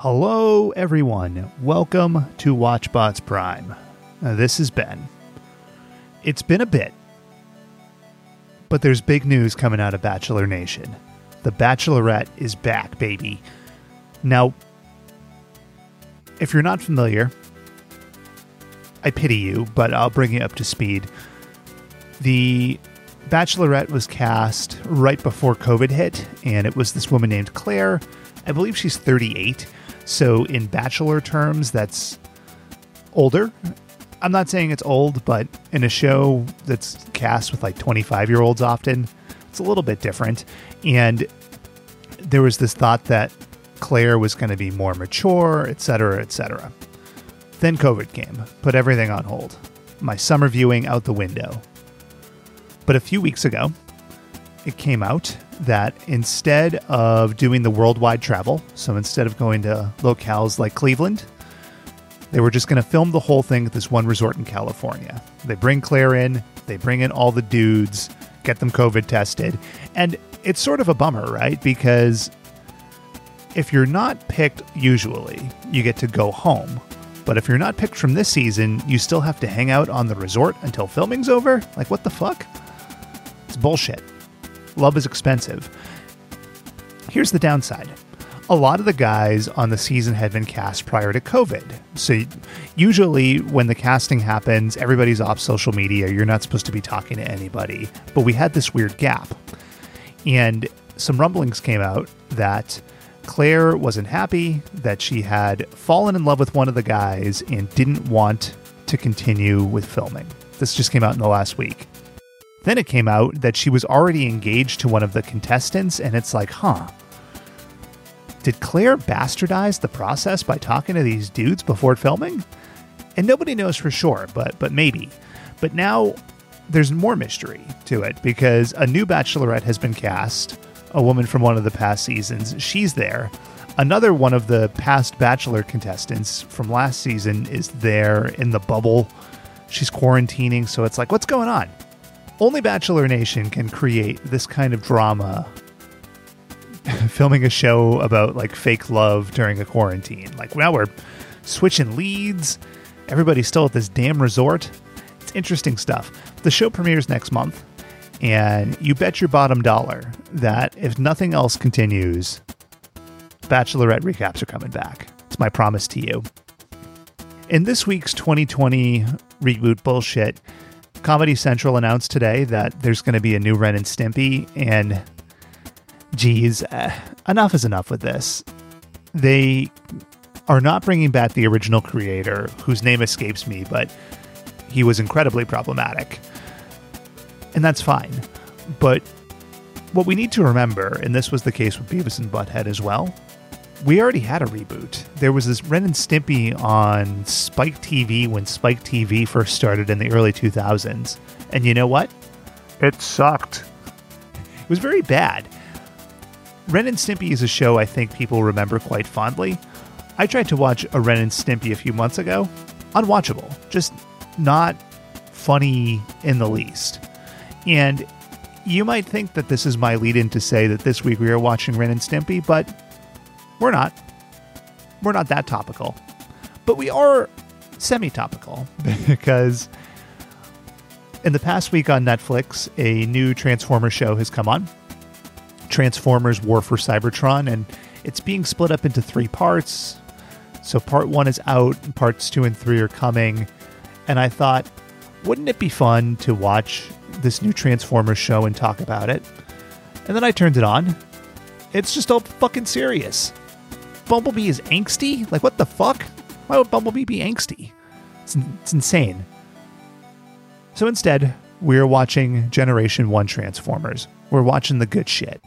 Hello, everyone. Welcome to WatchBots Prime. Uh, this is Ben. It's been a bit, but there's big news coming out of Bachelor Nation. The Bachelorette is back, baby. Now, if you're not familiar, I pity you, but I'll bring you up to speed. The Bachelorette was cast right before COVID hit, and it was this woman named Claire. I believe she's 38 so, in bachelor terms, that's older. I'm not saying it's old, but in a show that's cast with like 25 year olds often, it's a little bit different. And there was this thought that Claire was going to be more mature, etc., etc. Then COVID came, put everything on hold. My summer viewing out the window. But a few weeks ago, it came out that instead of doing the worldwide travel, so instead of going to locales like Cleveland, they were just going to film the whole thing at this one resort in California. They bring Claire in, they bring in all the dudes, get them COVID tested. And it's sort of a bummer, right? Because if you're not picked, usually you get to go home. But if you're not picked from this season, you still have to hang out on the resort until filming's over? Like, what the fuck? It's bullshit. Love is expensive. Here's the downside. A lot of the guys on the season had been cast prior to COVID. So usually when the casting happens, everybody's off social media. You're not supposed to be talking to anybody. But we had this weird gap. And some rumblings came out that Claire wasn't happy, that she had fallen in love with one of the guys and didn't want to continue with filming. This just came out in the last week. Then it came out that she was already engaged to one of the contestants, and it's like, huh. Did Claire bastardize the process by talking to these dudes before filming? And nobody knows for sure, but but maybe. But now there's more mystery to it because a new bachelorette has been cast, a woman from one of the past seasons. She's there. Another one of the past bachelor contestants from last season is there in the bubble. She's quarantining, so it's like, what's going on? Only Bachelor Nation can create this kind of drama filming a show about like fake love during a quarantine. Like now we're switching leads. Everybody's still at this damn resort. It's interesting stuff. The show premieres next month, and you bet your bottom dollar that if nothing else continues, Bachelorette recaps are coming back. It's my promise to you. In this week's 2020 reboot bullshit, Comedy Central announced today that there's going to be a new Ren and Stimpy, and geez, uh, enough is enough with this. They are not bringing back the original creator, whose name escapes me, but he was incredibly problematic. And that's fine. But what we need to remember, and this was the case with Beavis and Butthead as well, we already had a reboot. There was this Ren and Stimpy on Spike TV when Spike TV first started in the early 2000s. And you know what? It sucked. It was very bad. Ren and Stimpy is a show I think people remember quite fondly. I tried to watch a Ren and Stimpy a few months ago. Unwatchable. Just not funny in the least. And you might think that this is my lead in to say that this week we are watching Ren and Stimpy, but we're not. We're not that topical. But we are semi topical because in the past week on Netflix, a new Transformers show has come on Transformers War for Cybertron, and it's being split up into three parts. So part one is out, parts two and three are coming. And I thought, wouldn't it be fun to watch this new Transformers show and talk about it? And then I turned it on. It's just all fucking serious. Bumblebee is angsty? Like, what the fuck? Why would Bumblebee be angsty? It's, it's insane. So instead, we're watching Generation 1 Transformers. We're watching the good shit.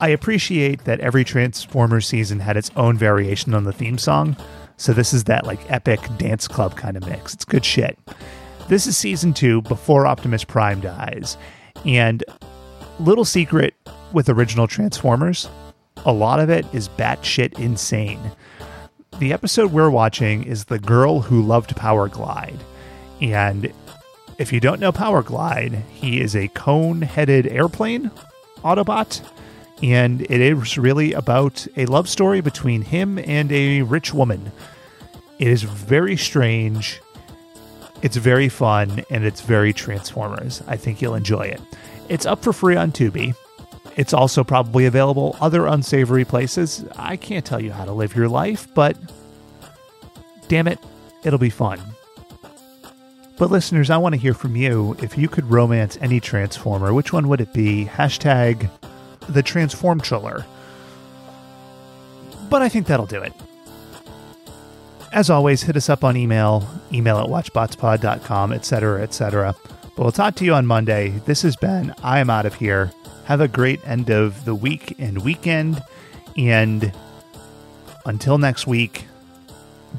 I appreciate that every Transformers season had its own variation on the theme song. So this is that like epic dance club kind of mix. It's good shit. This is season two before Optimus Prime dies. And little secret with original Transformers, a lot of it is batshit insane. The episode we're watching is The Girl Who Loved Powerglide. And if you don't know Powerglide, he is a cone headed airplane Autobot and it is really about a love story between him and a rich woman. It is very strange, it's very fun, and it's very Transformers. I think you'll enjoy it. It's up for free on Tubi. It's also probably available other unsavory places. I can't tell you how to live your life, but damn it, it'll be fun. But listeners, I want to hear from you. If you could romance any Transformer, which one would it be? Hashtag the Transform Chiller. But I think that'll do it. As always, hit us up on email, email at watchbotspod.com, etc., etc. But we'll talk to you on Monday. This has been I am out of here. Have a great end of the week and weekend. And until next week,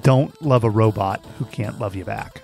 don't love a robot who can't love you back.